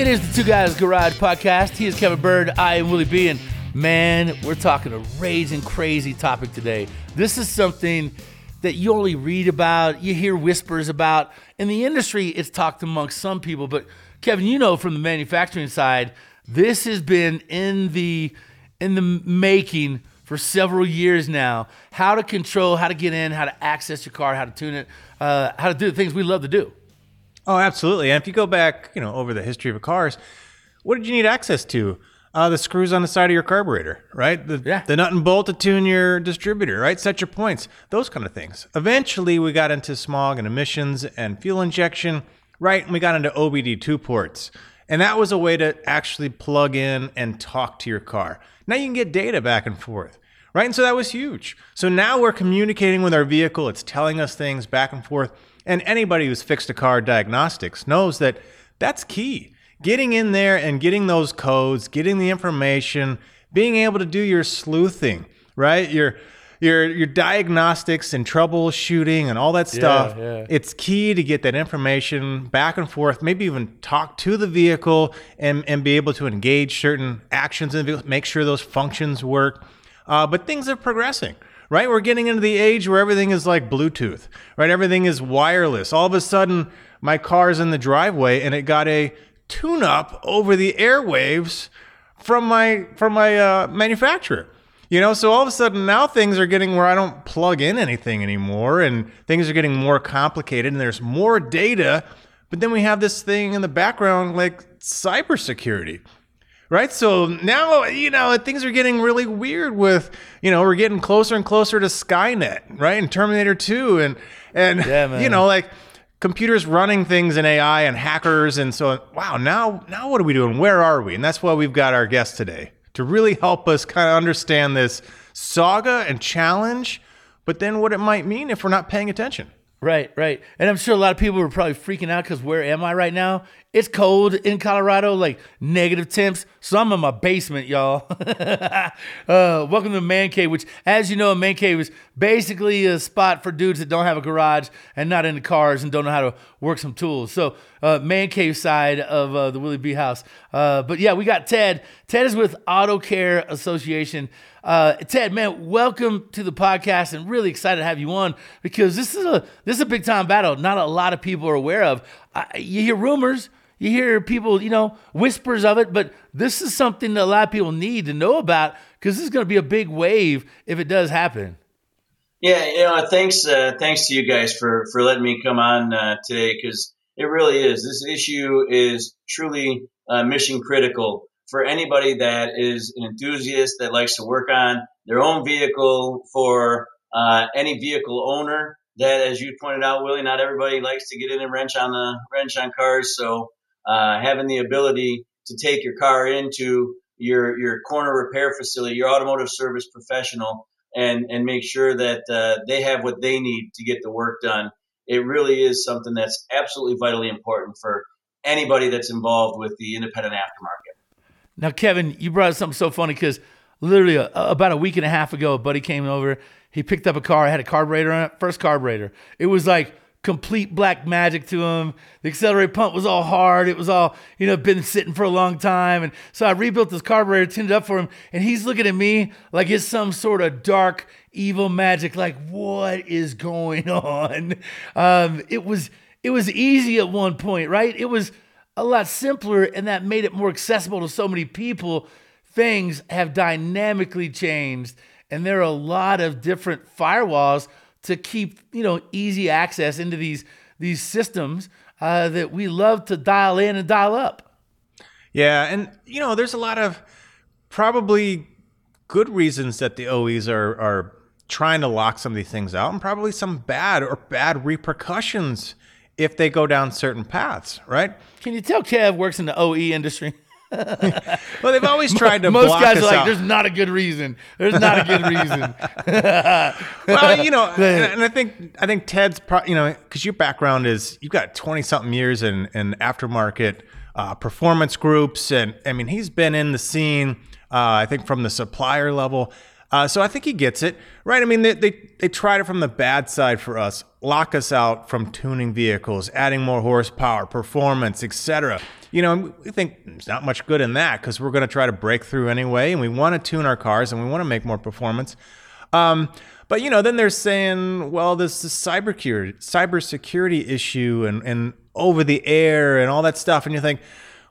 It is the Two Guys Garage podcast. He is Kevin Byrd. I am Willie B. And man, we're talking a raging crazy topic today. This is something that you only read about, you hear whispers about. In the industry, it's talked amongst some people, but Kevin, you know from the manufacturing side, this has been in the in the making for several years now. How to control, how to get in, how to access your car, how to tune it, uh, how to do the things we love to do. Oh, absolutely. And if you go back, you know, over the history of cars, what did you need access to? Uh, the screws on the side of your carburetor, right? The, Yeah. the nut and bolt to tune your distributor, right? Set your points, those kind of things. Eventually, we got into smog and emissions and fuel injection, right? And we got into OBD2 ports. And that was a way to actually plug in and talk to your car. Now you can get data back and forth, right? And so that was huge. So now we're communicating with our vehicle, it's telling us things back and forth. And anybody who's fixed a car diagnostics knows that that's key. Getting in there and getting those codes, getting the information, being able to do your sleuthing, right? Your your your diagnostics and troubleshooting and all that stuff. yeah. It's key to get that information back and forth, maybe even talk to the vehicle and, and be able to engage certain actions in the vehicle, make sure those functions work. Uh, but things are progressing, right? We're getting into the age where everything is like Bluetooth, right? Everything is wireless. All of a sudden, my car's in the driveway and it got a tune up over the airwaves from my from my uh, manufacturer. You know, so all of a sudden now things are getting where I don't plug in anything anymore, and things are getting more complicated, and there's more data. But then we have this thing in the background like cybersecurity, right? So now you know things are getting really weird. With you know we're getting closer and closer to Skynet, right? And Terminator Two, and and Yeah, you know like computers running things in AI and hackers, and so wow. Now now what are we doing? Where are we? And that's why we've got our guest today to really help us kind of understand this saga and challenge, but then what it might mean if we're not paying attention. Right, right. And I'm sure a lot of people are probably freaking out because where am I right now? It's cold in Colorado, like negative temps. So I'm in my basement, y'all. uh, welcome to Man Cave, which, as you know, a Man Cave is basically a spot for dudes that don't have a garage and not into cars and don't know how to work some tools. So, uh, Man Cave side of uh, the Willie B House. Uh, but yeah, we got Ted. Ted is with Auto Care Association. Uh, Ted, man, welcome to the podcast, and really excited to have you on because this is a this is a big time battle. Not a lot of people are aware of. Uh, you hear rumors, you hear people, you know, whispers of it, but this is something that a lot of people need to know about because this is going to be a big wave if it does happen. Yeah, you know, thanks, uh, thanks to you guys for for letting me come on uh, today because it really is. This issue is truly uh, mission critical for anybody that is an enthusiast that likes to work on their own vehicle. For uh, any vehicle owner that, as you pointed out, Willie, not everybody likes to get in and wrench on the wrench on cars. So uh, having the ability to take your car into your your corner repair facility, your automotive service professional, and and make sure that uh, they have what they need to get the work done. It really is something that's absolutely vitally important for anybody that's involved with the independent aftermarket. Now, Kevin, you brought up something so funny because literally uh about a week and a half ago, a buddy came over. He picked up a car, I had a carburetor on it, first carburetor. It was like complete black magic to him. The accelerator pump was all hard. It was all, you know, been sitting for a long time. And so I rebuilt this carburetor, tuned it up for him, and he's looking at me like it's some sort of dark, evil magic. Like, what is going on? Um, it was it was easy at one point, right? It was a lot simpler, and that made it more accessible to so many people. Things have dynamically changed, and there are a lot of different firewalls to keep you know easy access into these these systems uh, that we love to dial in and dial up. Yeah, and you know, there's a lot of probably good reasons that the OEs are are trying to lock some of these things out, and probably some bad or bad repercussions if they go down certain paths, right? Can you tell Kev works in the OE industry? well, they've always tried to. Most block guys are like, out. "There's not a good reason. There's not a good reason." well, you know, and, and I think I think Ted's, pro- you know, because your background is you've got twenty something years in in aftermarket uh, performance groups, and I mean he's been in the scene. Uh, I think from the supplier level. Uh, so I think he gets it, right? I mean, they, they they tried it from the bad side for us, lock us out from tuning vehicles, adding more horsepower, performance, etc. You know, we think there's not much good in that because we're going to try to break through anyway, and we want to tune our cars and we want to make more performance. Um, but you know, then they're saying, well, this is cyber cybersecurity issue and and over the air and all that stuff, and you think,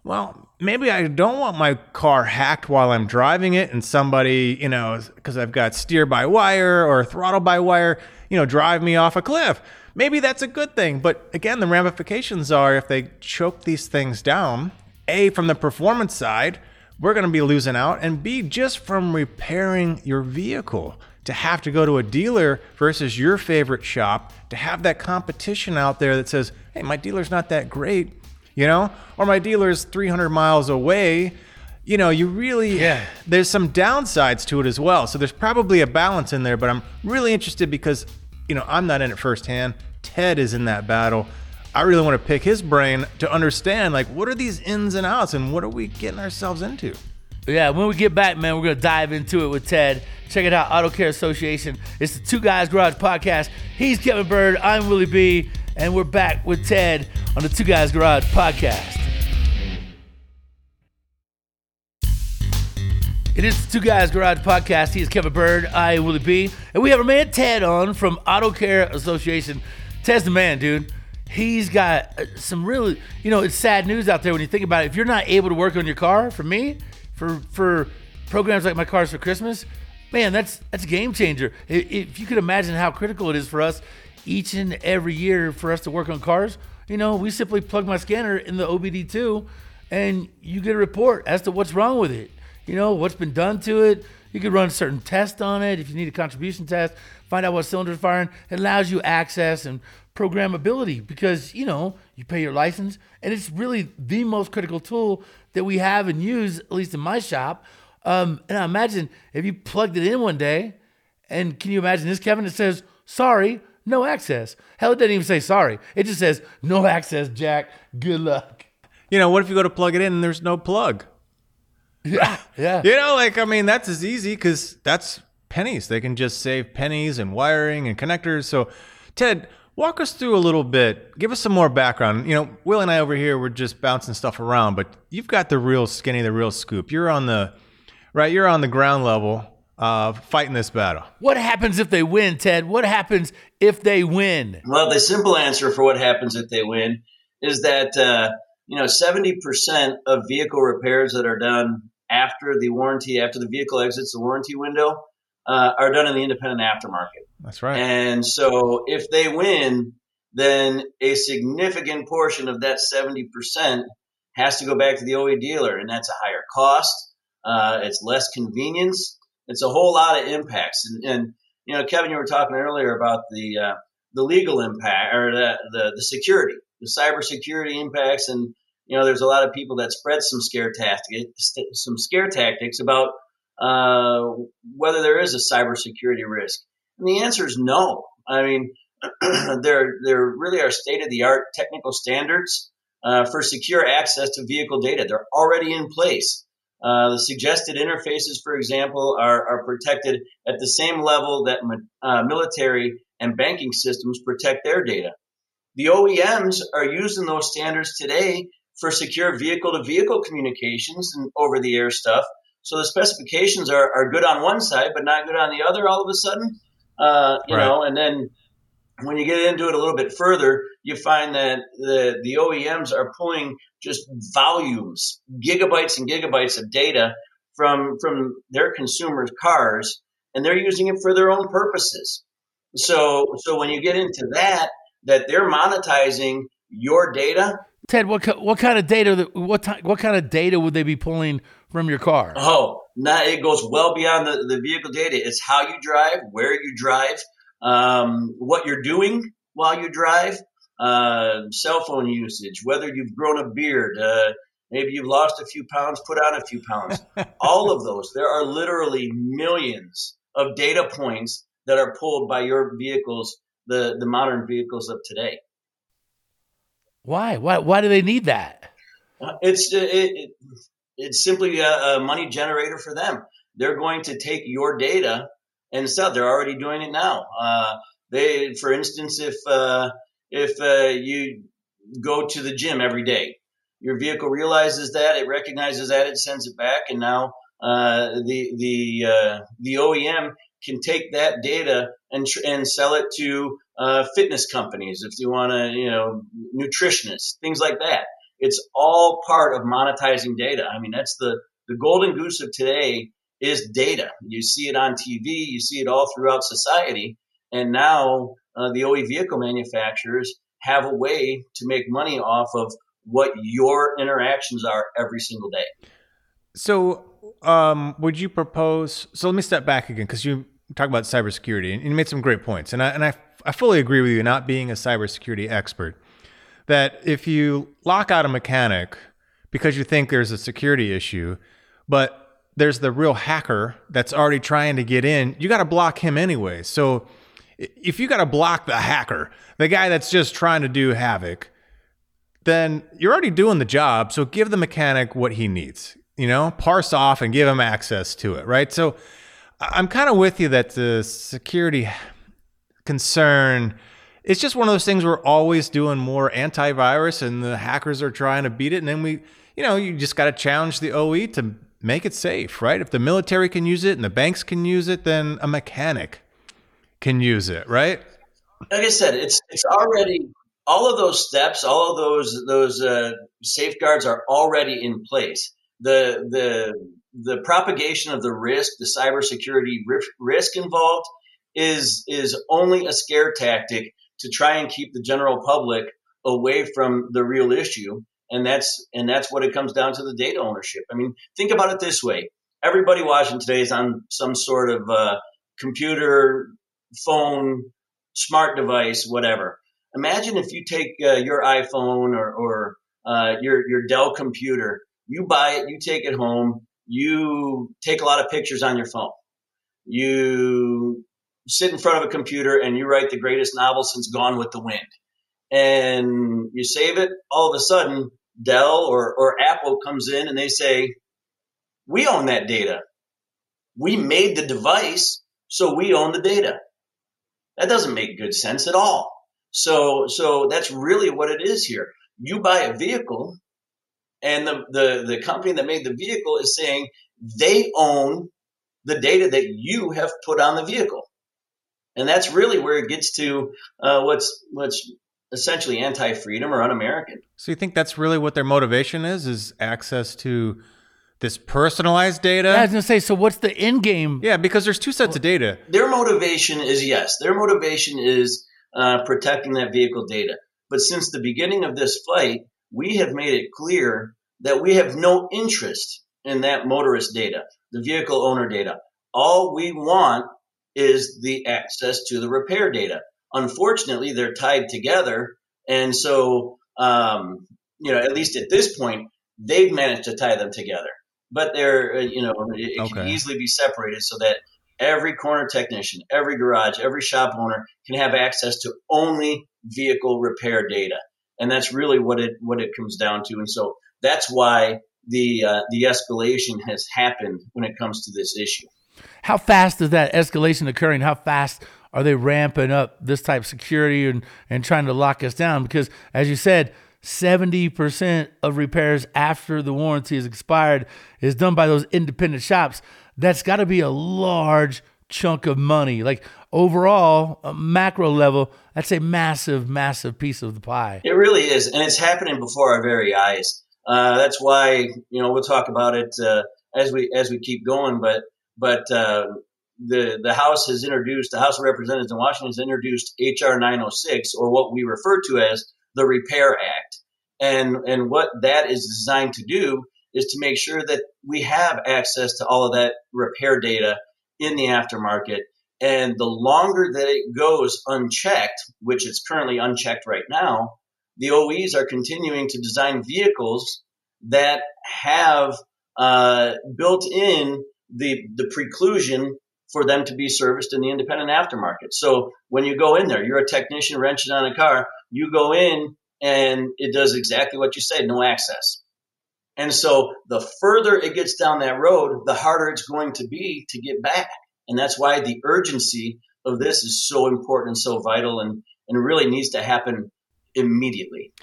well, maybe I don't want my car hacked while I'm driving it, and somebody, you know, because I've got steer by wire or throttle by wire, you know, drive me off a cliff. Maybe that's a good thing, but again, the ramifications are if they choke these things down, a from the performance side, we're going to be losing out, and b just from repairing your vehicle to have to go to a dealer versus your favorite shop to have that competition out there that says, hey, my dealer's not that great, you know, or my dealer's 300 miles away. You know, you really, Yeah. there's some downsides to it as well. So there's probably a balance in there, but I'm really interested because, you know, I'm not in it firsthand. Ted is in that battle. I really want to pick his brain to understand, like, what are these ins and outs and what are we getting ourselves into? Yeah, when we get back, man, we're gonna dive into it with Ted. Check it out, Auto Care Association. It's the Two Guys Garage Podcast. He's Kevin Byrd, I'm Willie B, and we're back with Ted on the Two Guys Garage Podcast. It is the Two Guys Garage Podcast. He is Kevin Byrd, I am Willie B, and we have our man Ted on from Auto Care Association. Ted's the man, dude. He's got uh, some really, you know, it's sad news out there when you think about it. If you're not able to work on your car, for me, for for programs like my cars for Christmas, man, that's that's a game changer. If you could imagine how critical it is for us each and every year for us to work on cars, you know, we simply plug my scanner in the OBD2 and you get a report as to what's wrong with it. You know, what's been done to it. You could run certain tests on it if you need a contribution test, find out what cylinder is firing. It allows you access and programmability because, you know, you pay your license and it's really the most critical tool that we have and use, at least in my shop. Um, and I imagine if you plugged it in one day, and can you imagine this, Kevin? It says, sorry, no access. Hell, it doesn't even say sorry. It just says, no access, Jack. Good luck. You know, what if you go to plug it in and there's no plug? Yeah. Yeah. You know, like I mean, that's as easy because that's pennies. They can just save pennies and wiring and connectors. So, Ted, walk us through a little bit. Give us some more background. You know, Will and I over here we're just bouncing stuff around, but you've got the real skinny, the real scoop. You're on the right. You're on the ground level, uh, fighting this battle. What happens if they win, Ted? What happens if they win? Well, the simple answer for what happens if they win is that uh, you know seventy percent of vehicle repairs that are done after the warranty, after the vehicle exits the warranty window, uh, are done in the independent aftermarket. That's right. And so, if they win, then a significant portion of that seventy percent has to go back to the OE dealer, and that's a higher cost. Uh, it's less convenience. It's a whole lot of impacts. And, and you know, Kevin, you were talking earlier about the uh, the legal impact or the, the the security, the cybersecurity impacts, and you know, there's a lot of people that spread some scare tactics, some scare tactics about uh, whether there is a cybersecurity risk. And the answer is no. I mean, there there really are state of the art technical standards uh, for secure access to vehicle data. They're already in place. Uh, the suggested interfaces, for example, are, are protected at the same level that uh, military and banking systems protect their data. The OEMs are using those standards today for secure vehicle to vehicle communications and over the air stuff. So the specifications are, are good on one side, but not good on the other all of a sudden. Uh, you Right. know, and then when you get into it a little bit further, you find that the, the OEMs are pulling just volumes, gigabytes and gigabytes of data from, from their consumers' cars, and they're using it for their own purposes. So, so when you get into that, that they're monetizing your data. Ted, what what kind of data? What what kind of data would they be pulling from your car? Oh, not, it goes well beyond the, the vehicle data. It's how you drive, where you drive, um, what you're doing while you drive, uh, cell phone usage, whether you've grown a beard, uh, maybe you've lost a few pounds, put on a few pounds. All of those. There are literally millions of data points that are pulled by your vehicles, the, the modern vehicles of today. Why? Why? Why do they need that? Uh, it's it, it, it's simply a, a money generator for them. They're going to take your data and sell. They're already doing it now. Uh, they, for instance, if uh, if uh, you go to the gym every day, your vehicle realizes that it recognizes that it sends it back, and now uh, the the uh, the OEM can take that data and and sell it to uh, fitness companies if you want to, you know, nutritionists, things like that. It's all part of monetizing data. I mean, that's the the golden goose of today is data. You see it on TV, you see it all throughout society, and now uh, the OE vehicle manufacturers have a way to make money off of what your interactions are every single day. So, um, would you propose? So, let me step back again because you talk about cybersecurity and you made some great points, and I and I, I fully agree with you. Not being a cybersecurity expert, that if you lock out a mechanic because you think there's a security issue, but there's the real hacker that's already trying to get in, you got to block him anyway. So if you got to block the hacker, the guy that's just trying to do havoc, then you're already doing the job. So give the mechanic what he needs, you know, parse off and give him access to it, right? So I'm kind of with you that the security concern it's just one of those things we're always doing more antivirus and the hackers are trying to beat it and then we you know you just got to challenge the OE to make it safe, right? If the military can use it and the banks can use it, then a mechanic can use it, right? Like I said, it's it's already all of those steps, all of those those uh, safeguards are already in place. The the the propagation of the risk, the cybersecurity risk involved, is is only a scare tactic to try and keep the general public away from the real issue and that's and that's what it comes down to the data ownership. I mean, think about it this way: everybody watching today is on some sort of uh, computer, phone, smart device, whatever. Imagine if you take uh, your iPhone or, or uh, your your Dell computer, you buy it, you take it home, you take a lot of pictures on your phone, you sit in front of a computer and you write the greatest novel since Gone with the Wind and you save it, all of a sudden Dell or, or Apple comes in and they say, we own that data. We made the device, so we own the data. That doesn't make good sense at all. So, so that's really what it is here. You buy a vehicle and the, the, the company that made the vehicle is saying they own the data that you have put on the vehicle. And that's really where it gets to uh, what's what's essentially anti-freedom or un-American. So you think that's really what their motivation is? Is access to this personalized data? Yeah, I was gonna say. So what's the end game? Yeah, because there's two sets of data. Their motivation is yes. Their motivation is uh, protecting that vehicle data. But since the beginning of this fight, we have made it clear that we have no interest in that motorist data, the vehicle owner data. All we want is the access to the repair data unfortunately, they're tied together. And so, um, you know, at least at this point, they've managed to tie them together. But they're, uh, you know, it, it okay. can easily be separated so that every corner technician, every garage, every shop owner can have access to only vehicle repair data. And that's really what it what it comes down to. And so that's why the uh, the escalation has happened when it comes to this issue. How fast is that escalation occurring? How fast are they ramping up this type of security and, and trying to lock us down? Because as you said, 70% of repairs after the warranty is expired is done by those independent shops. That's got to be a large chunk of money. Like overall, a macro level, that's a massive, massive piece of the pie. It really is, and it's happening before our very eyes. Uh, that's why you know we'll talk about it uh, as we as we keep going. But but uh, the the House has introduced the House of Representatives in Washington has introduced HR 906, or what we refer to as the Repair Act, and and what that is designed to do is to make sure that we have access to all of that repair data in the aftermarket. And the longer that it goes unchecked, which it's currently unchecked right now, the OEs are continuing to design vehicles that have uh, built in the the preclusion for them to be serviced in the independent aftermarket. So when you go in there, you're a technician wrenching on a car, you go in and it does exactly what you say, no access. And so the further it gets down that road, the harder it's going to be to get back. And that's why the urgency of this is so important and so vital and, and really needs to happen immediately.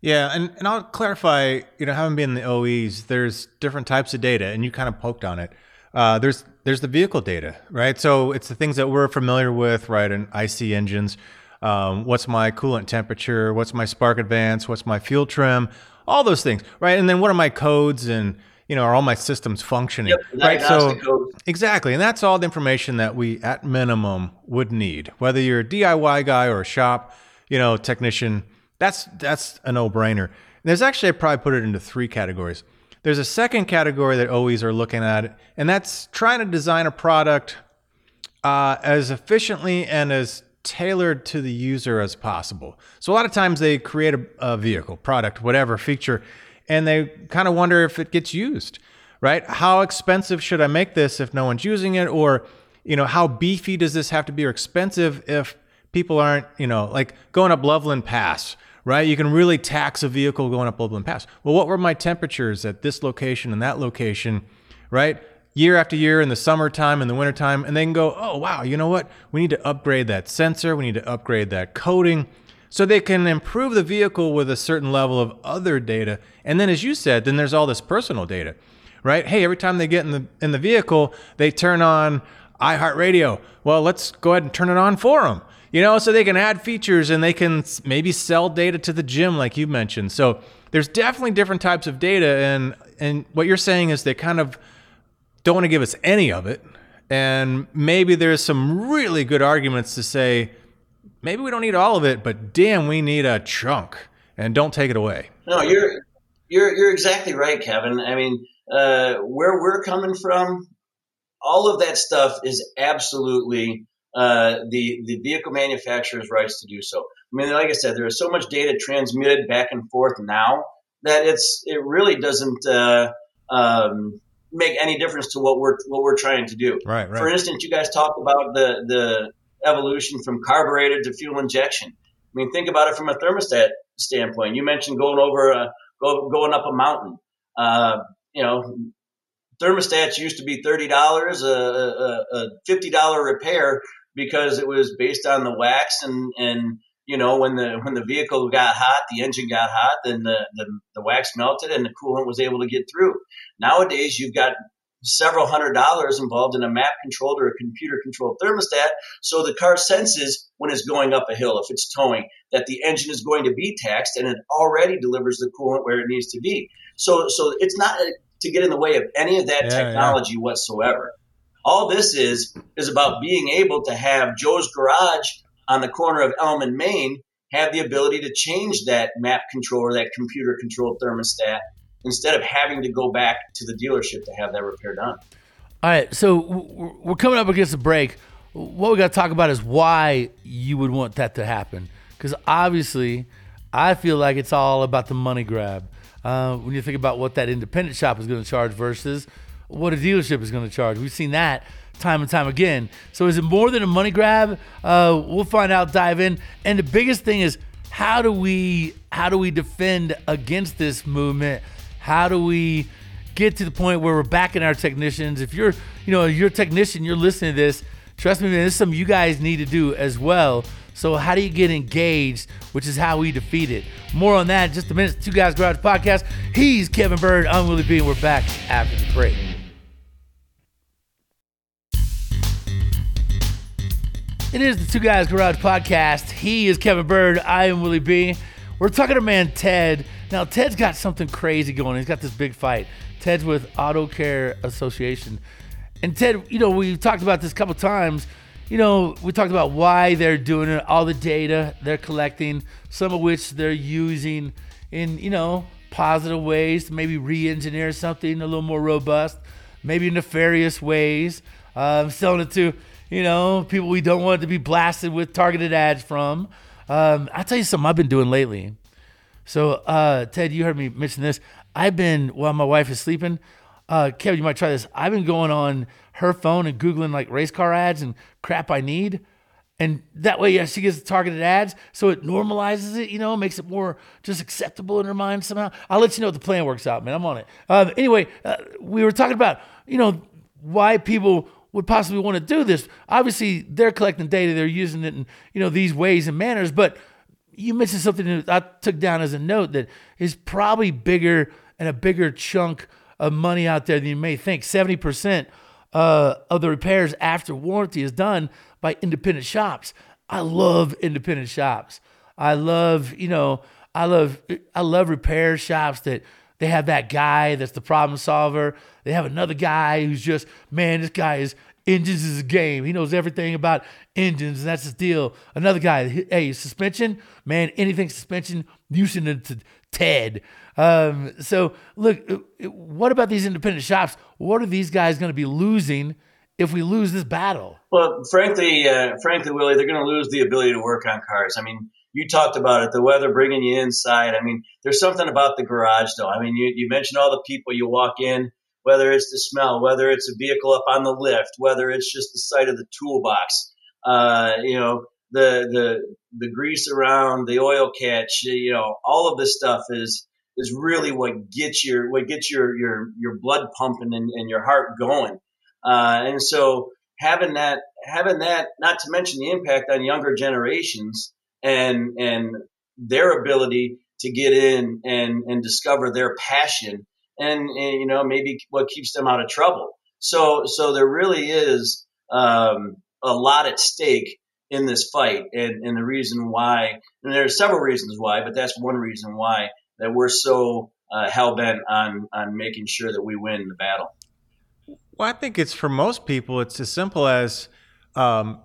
Yeah, and, and I'll clarify, you know, having been in the OEs, there's different types of data, and you kind of poked on it. Uh, there's there's the vehicle data, right? So it's the things that we're familiar with, right, in IC engines. Um, what's my coolant temperature? What's my spark advance? What's my fuel trim? all those things, right? And then what are my codes and you know, are all my systems functioning? Yep, right. So exactly, and that's all the information that we, at minimum, would need. Whether you're a DIY guy or a shop, you know, technician, that's that's a no-brainer. there's actually I probably put it into three categories. There's a second category that OEs are looking at, and that's trying to design a product uh, as efficiently and as tailored to the user as possible. So a lot of times they create a, a vehicle, product, whatever feature, and they kind of wonder if it gets used, right? How expensive should I make this if no one's using it? Or, you know, how beefy does this have to be or expensive if people aren't, you know, like going up Loveland Pass, right? You can really tax a vehicle going up Loveland Pass. Well, what were my temperatures at this location and that location, right? year after year in the summertime and the wintertime, and they can go, oh, wow, you know what? We need to upgrade that sensor, we need to upgrade that coating. So they can improve the vehicle with a certain level of other data. And then, as you said, then there's all this personal data, right? Hey, every time they get in the in the vehicle, they turn on iHeartRadio. Well, let's go ahead and turn it on for them. You know, so they can add features and they can maybe sell data to the gym, like you mentioned. So there's definitely different types of data, and and what you're saying is they kind of don't want to give us any of it. And maybe there's some really good arguments to say, maybe we don't need all of it, but damn, we need a chunk and don't take it away. No, you're, you're, you're exactly right, Kevin. I mean, uh, where we're coming from, all of that stuff is absolutely uh, the the vehicle manufacturer's rights to do so. I mean, like I said, there is so much data transmitted back and forth now that it's it really doesn't uh, um, make any difference to what we're what we're trying to do. Right, right. For instance, you guys talk about the the evolution from carbureted to fuel injection. I mean, think about it from a thermostat standpoint. You mentioned going over a, go, going up a mountain. Uh, you know, thermostats used to be thirty dollars, a, a, a fifty dollar repair because it was based on the wax and and you know, when the when the vehicle got hot, the engine got hot, then the, the, the wax melted and the coolant was able to get through. Nowadays, you've got several hundred dollars involved in a map controlled or a computer controlled thermostat. So the car senses when it's going up a hill, if it's towing, that the engine is going to be taxed and it already delivers the coolant where it needs to be. So, so it's not uh, to get in the way of any of that yeah, technology yeah. whatsoever. All this is, is about being able to have Joe's garage on the corner of Elm and Main have the ability to change that map controller, that computer controlled thermostat, instead of having to go back to the dealership to have that repair done. All right, so we're coming up against a break. What we got to talk about is why you would want that to happen. Because obviously, I feel like it's all about the money grab. Uh, when you think about what that independent shop is going to charge versus what a dealership is going to charge, we've seen that time and time again. So is it more than a money grab? Uh, we'll find out, dive in. And the biggest thing is how do we how do we defend against this movement? How do we get to the point where we're backing our technicians? If you're you know you're a technician, you're listening to this. Trust me, man, this is something you guys need to do as well. So how do you get engaged, which is how we defeat it? More on that in just a minute. Two Guys Garage Podcast. He's Kevin Byrd. I'm Willie B. And we're back after the break. It is the Two Guys Garage Podcast. He is Kevin Byrd. I am Willie B. We're talking to man Ted. Now, Ted's got something crazy going. He's got this big fight. Ted's with Auto Care Association. And Ted, you know, we talked about this a couple times. You know, we talked about why they're doing it, all the data they're collecting, some of which they're using in, you know, positive ways to maybe re engineer something a little more robust, maybe nefarious ways. Um, selling it to you know, people we don't want to be blasted with targeted ads from. Um, I'll tell you something I've been doing lately. So, uh, Ted, you heard me mention this. I've been, while my wife is sleeping, uh, Kevin, you might try this. I've been going on her phone and Googling like race car ads and crap I need. And that way, yeah, she gets targeted ads. So it normalizes it, you know, makes it more just acceptable in her mind somehow. I'll let you know if the plan works out, man. I'm on it. Uh, anyway, uh, we were talking about, you know, why people would possibly want to do this. Obviously, they're collecting data, they're using it in you know these ways and manners. But you mentioned something that I took down as a note that is probably bigger and a bigger chunk of money out there than you may think. Seventy percent uh, of the repairs after warranty is done by independent shops. I love independent shops. I love you know I love I love repair shops that they have that guy that's the problem solver. They have another guy who's just, man, this guy is engines is a game. He knows everything about engines, and that's his deal. Another guy, hey, suspension, man, anything suspension, you send it to Ted. Um, so look, uh, what about these independent shops? What are these guys going to be losing if we lose this battle? Well, frankly, uh, frankly, Willie, they're going to lose the ability to work on cars. I mean, you talked about it, the weather bringing you inside. I mean, there's something about the garage, though. I mean, you, you mentioned all the people you walk in, whether it's the smell, whether it's a vehicle up on the lift, whether it's just the sight of the toolbox, uh, you know, the the the grease around the oil catch, you know, all of this stuff is is really what gets your what gets your your your blood pumping and, and your heart going. Uh, and so having that having that, not to mention the impact on younger generations, and and their ability to get in and and discover their passion and, and you know maybe what keeps them out of trouble. So so there really is um, a lot at stake in this fight, and and the reason why, and there are several reasons why, but that's one reason why that we're so uh, hell bent on on making sure that we win the battle. Well, I think it's for most people, it's as simple as, um,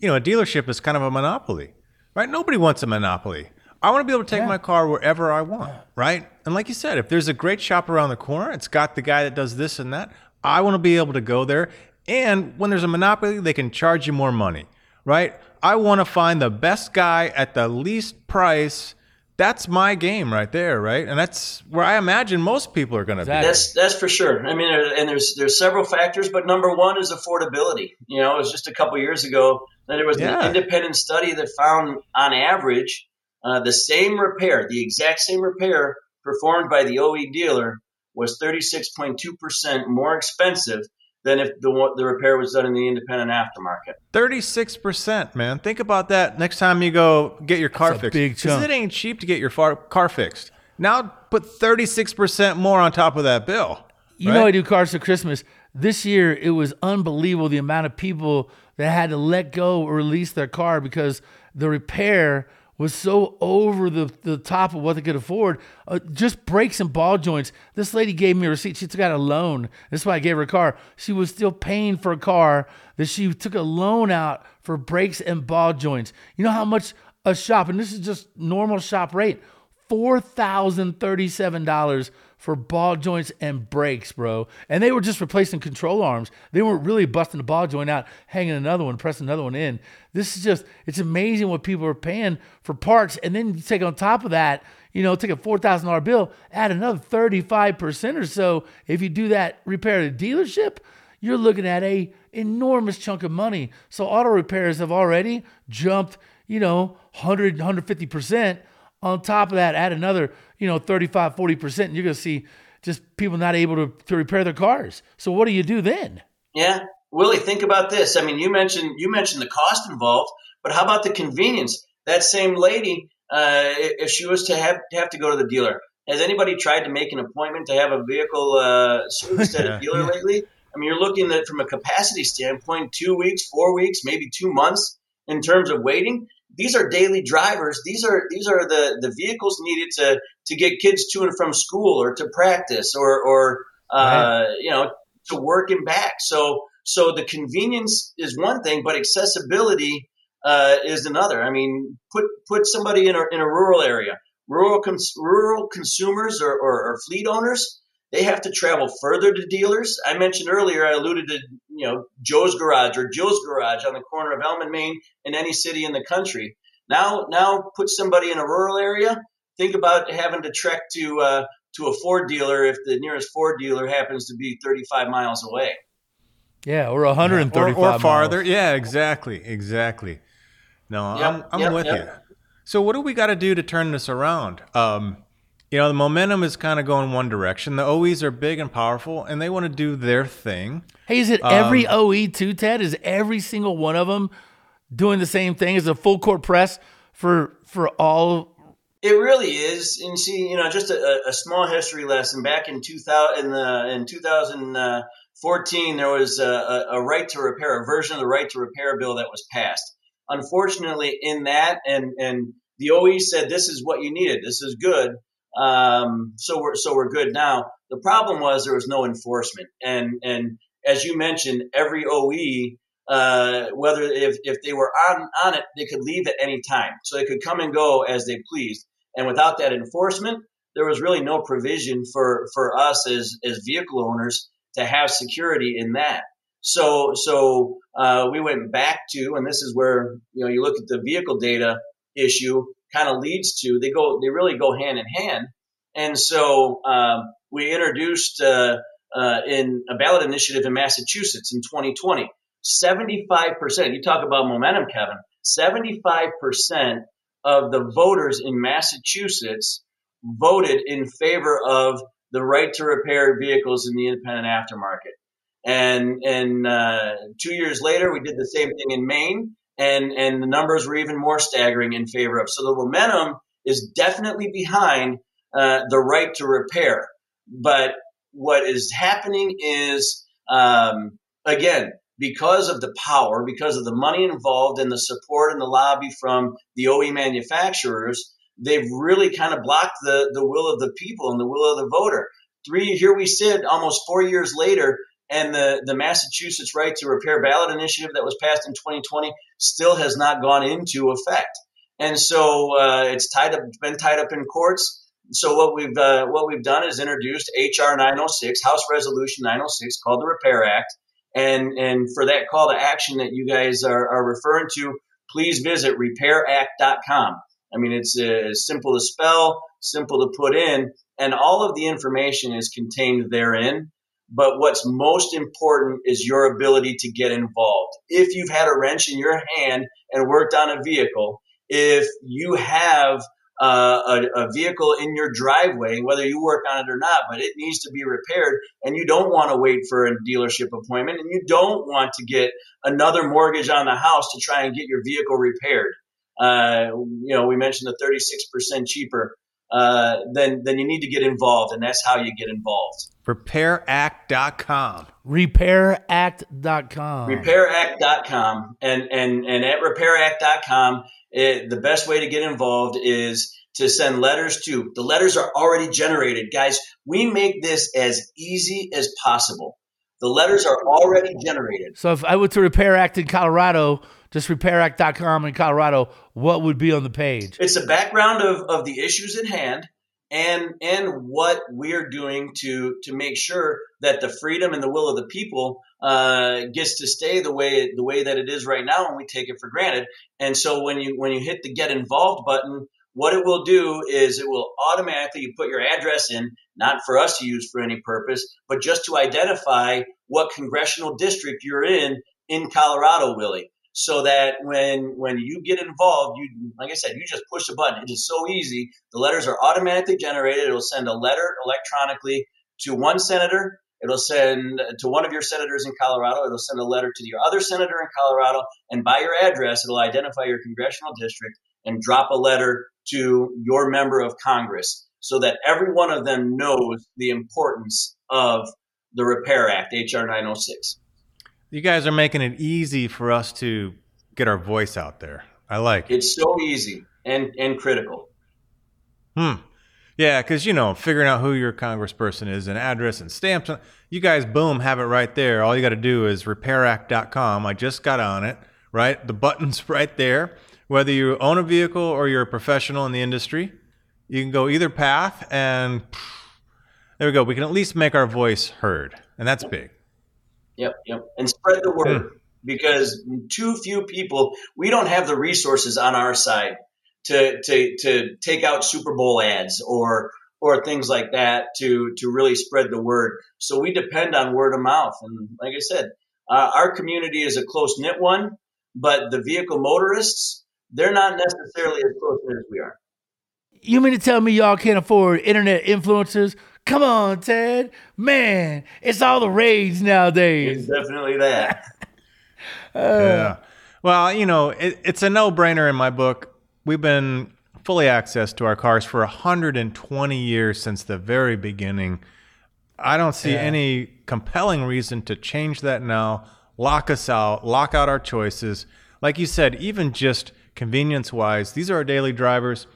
you know, a dealership is kind of a monopoly right? Nobody wants a monopoly. I want to be able to take yeah. my car wherever I want, right? And like you said, if there's a great shop around the corner, it's got the guy that does this and that. I want to be able to go there. And when there's a monopoly, they can charge you more money, right? I want to find the best guy at the least price. That's my game right there, right? And that's where I imagine most people are going to exactly. be. That's that's for sure. I mean, and there's there's several factors, but number one is affordability. You know, it was just a couple years ago that there was yeah. an independent study that found, on average, uh, the same repair, the exact same repair performed by the OE dealer was 36.2% more expensive than if the, the repair was done in the independent aftermarket. 36%, man. Think about that next time you go get your car That's fixed. Big chunk. It ain't cheap to get your far, car fixed. Now put 36% more on top of that bill. You right? know I do cars for Christmas. This year it was unbelievable the amount of people that had to let go or release their car because the repair was so over the, the top of what they could afford. Uh, just brakes and ball joints. This lady gave me a receipt. She took out a loan. That's why I gave her a car. She was still paying for a car that she took a loan out for brakes and ball joints. You know how much a shop, and this is just normal shop rate, $4,037 for ball joints and brakes, bro. And they were just replacing control arms. They weren't really busting the ball joint out, hanging another one, pressing another one in. This is just, it's amazing what people are paying for parts. And then you take on top of that, you know, take a $4,000 bill, add another 35% or so. If you do that repair at a dealership, you're looking at a enormous chunk of money. So auto repairs have already jumped, you know, 100, 150%. On top of that, add another you know, 35, 40%, and you're going to see just people not able to, to repair their cars. So what do you do then? Yeah. Willie, think about this. I mean, you mentioned you mentioned the cost involved, but how about the convenience? That same lady, uh, if she was to have to have to go to the dealer, has anybody tried to make an appointment to have a vehicle uh, serviced at a dealer lately? I mean, you're looking at from a capacity standpoint, two weeks, four weeks, maybe two months. in terms of waiting, these are daily drivers. These are these are the, the vehicles needed to to get kids to and from school or to practice or or uh, right. you know to work and back. So so the convenience is one thing, but accessibility uh, is another. I mean, put put somebody in a in a rural area, rural cons- rural consumers or, or, or fleet owners. They have to travel further to dealers. I mentioned earlier, I alluded to you know Joe's Garage or Jill's Garage on the corner of Elm and Main in any city in the country. Now, now put somebody in a rural area. Think about having to trek to uh, to a Ford dealer if the nearest Ford dealer happens to be 35 miles away. Yeah, or 135 or, or farther. Miles. Yeah, exactly, exactly. No, yep, I'm, I'm yep, with yep. you. So, what do we got to do to turn this around? Um, you know, the momentum is kind of going one direction. The OEs are big and powerful, and they want to do their thing. Hey, is it every um, OE too, Ted? Is every single one of them doing the same thing? Is a full court press for for all it really is, and see, you know, just a, a small history lesson. Back in two thousand, in, the, in two thousand fourteen, there was a, a, right to repair, a version of the right to repair bill that was passed. Unfortunately, in that, and and the OE said this is what you needed, this is good, um, so we're so we're good now. The problem was there was no enforcement, and and as you mentioned, every OE uh, whether if, if they were on, on it, they could leave at any time. So they could come and go as they pleased. And without that enforcement, there was really no provision for, for us as, as vehicle owners to have security in that. So, so uh, we went back to, and this is where you know you look at the vehicle data issue kind of leads to. They go, they really go hand in hand. And so um, we introduced uh, uh, in a ballot initiative in Massachusetts in 2020. 75%. You talk about momentum, Kevin. 75% of the voters in Massachusetts voted in favor of the right to repair vehicles in the independent aftermarket. And and uh, two years later, we did the same thing in Maine, and and the numbers were even more staggering in favor of. So the momentum is definitely behind uh, the right to repair. But what is happening is um, again because of the power, because of the money involved and the support and the lobby from the OE manufacturers, they've really kind of blocked the, the will of the people and the will of the voter. Three, here we sit almost four years later, and the, the Massachusetts Right to Repair ballot initiative that was passed in 2020 still has not gone into effect. And so uh, it's tied up, been tied up in courts. So what we've uh, what we've done is introduced HR 906, House Resolution 906, called the Repair Act, and, and for that call to action that you guys are, are referring to, please visit repairact.com. I mean, it's uh, simple to spell, simple to put in, and all of the information is contained therein. But what's most important is your ability to get involved. If you've had a wrench in your hand and worked on a vehicle, if you have uh, a, a, vehicle in your driveway, whether you work on it or not, but it needs to be repaired. And you don't want to wait for a dealership appointment, and you don't want to get another mortgage on the house to try and get your vehicle repaired. Uh, you know, we mentioned the 36% cheaper. Uh, then, then you need to get involved, and that's how you get involved. RepairAct.com. RepairAct.com. RepairAct.com. And, and, and at RepairAct.com, it, the best way to get involved is to send letters to. The letters are already generated. Guys, we make this as easy as possible. The letters are already generated. So if I went to Repair Act in Colorado, just repairact.com in Colorado, what would be on the page? It's a background of, of the issues at hand and and what we're doing to to make sure that the freedom and the will of the people uh, gets to stay the way the way that it is right now, and we take it for granted. And so when you when you hit the get involved button, what it will do is it will automatically you put your address in, not for us to use for any purpose, but just to identify what congressional district you're in in Colorado, Willie so that when when you get involved, you like I said, you just push a button. It is so easy. The letters are automatically generated. It'll send a letter electronically to one senator. It'll send to one of your senators in Colorado. It'll send a letter to your other senator in Colorado, and by your address, it'll identify your congressional district and drop a letter to your member of Congress, so that every one of them knows the importance of the Repair Act, HR 906 you guys are making it easy for us to get our voice out there. I like it. It's so easy and and critical. Hmm. Yeah, because you know, figuring out who your congressperson is and address and stamps. You guys, boom, have it right there. All you got to do is repairact.com. I just got on it. Right, the button's right there. Whether you own a vehicle or you're a professional in the industry, you can go either path, and there we go. We can at least make our voice heard, and that's big. Yep, yep, and spread the word. Hmm because too few people we don't have the resources on our side to to to take out Super Bowl ads or or things like that to to really spread the word. So we depend on word of mouth. And like I said, uh, our community is a close knit one, but the vehicle motorists they're not necessarily as close knit as we are. You mean to tell me y'all can't afford internet influencers? Come on, Ted. Man, it's all the rage nowadays. It's definitely that. uh, yeah. Well, you know, it, it's a no brainer in my book we've been fully access to our cars for 120 years since the very beginning. I don't see yeah. any compelling reason to change that now. Lock us out, lock out our choices. Like you said, even just convenience wise, these are our daily drivers.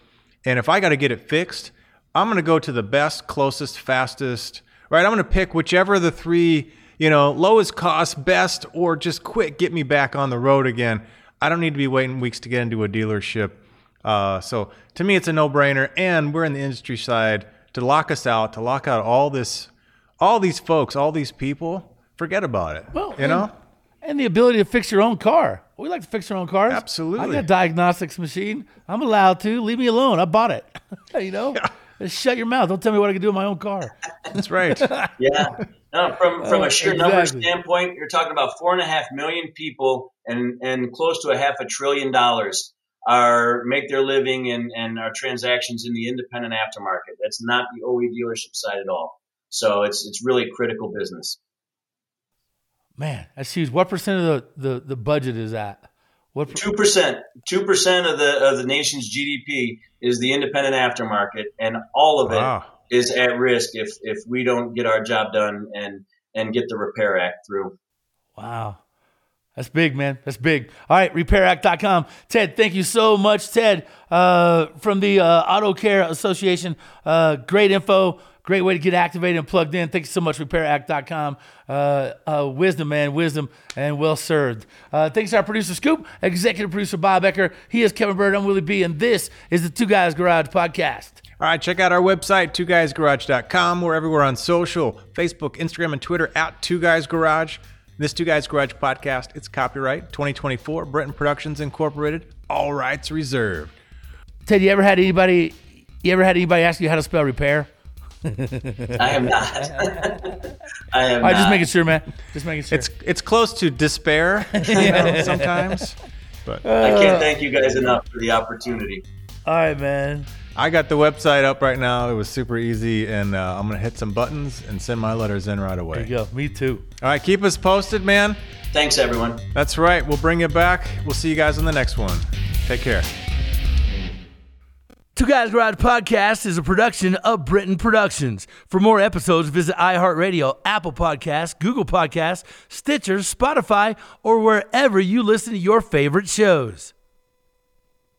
And if I got to get it fixed, I'm going to go to the best, closest, fastest, right? I'm going to pick whichever of the three, you know, lowest cost, best, or just quick, get me back on the road again. I don't need to be waiting weeks to get into a dealership. Uh, so to me, it's a no-brainer, and we're in the industry side to lock us out, to lock out all this, all these folks, all these people. Forget about it. Well, you know, and the ability to fix your own car. We like to fix our own cars. Absolutely. I got a diagnostics machine. I'm allowed to. Leave me alone. I bought it. you know. Yeah. Just shut your mouth. Don't tell me what I can do with my own car. That's right. yeah. No, from uh, from a sheer exactly. number standpoint, you're talking about four and a half million people and and close to a half a trillion dollars are make their living and, and our transactions in the independent aftermarket. That's not the OE dealership side at all. So it's it's really critical business. Man, that's huge. What percent of the, the, the budget is that? What two percent? Two percent of the of the nation's GDP is the independent aftermarket, and all of it wow. is at risk if if we don't get our job done and and get the Repair Act through. Wow. That's big, man. That's big. All right, repairact.com. Ted, thank you so much, Ted, uh, from the uh, Auto Care Association. Uh, great info. Great way to get activated and plugged in. Thank you so much, repairact.com. Uh, uh, wisdom, man, wisdom, and well served. Uh, thanks to our producer, Scoop, executive producer, Bob Ecker. He is Kevin Byrd. I'm Willie B, and this is the Two Guys Garage podcast. All right, check out our website, twoguysgarage.com. We're everywhere on social Facebook, Instagram, and Twitter at Two Guys Garage. This Two Guys Garage podcast, it's copyright 2024, Brenton Productions Incorporated, all rights reserved. Ted, you ever had anybody you ever had anybody ask you how to spell repair? I am not. I am I just making sure, man. Just making sure. It's it's close to despair, you know, sometimes. But I can't uh, thank you guys enough for the opportunity. All right, man. I got the website up right now. It was super easy, and uh, I'm gonna hit some buttons and send my letters in right away. There you go. Me too. All right, keep us posted, man. Thanks, everyone. That's right. We'll bring you back. We'll see you guys on the next one. Take care. Two Guys Garage Podcast is a production of Britton Productions. For more episodes, visit iHeartRadio, Apple Podcasts, Google Podcasts, Stitcher, Spotify, or wherever you listen to your favorite shows.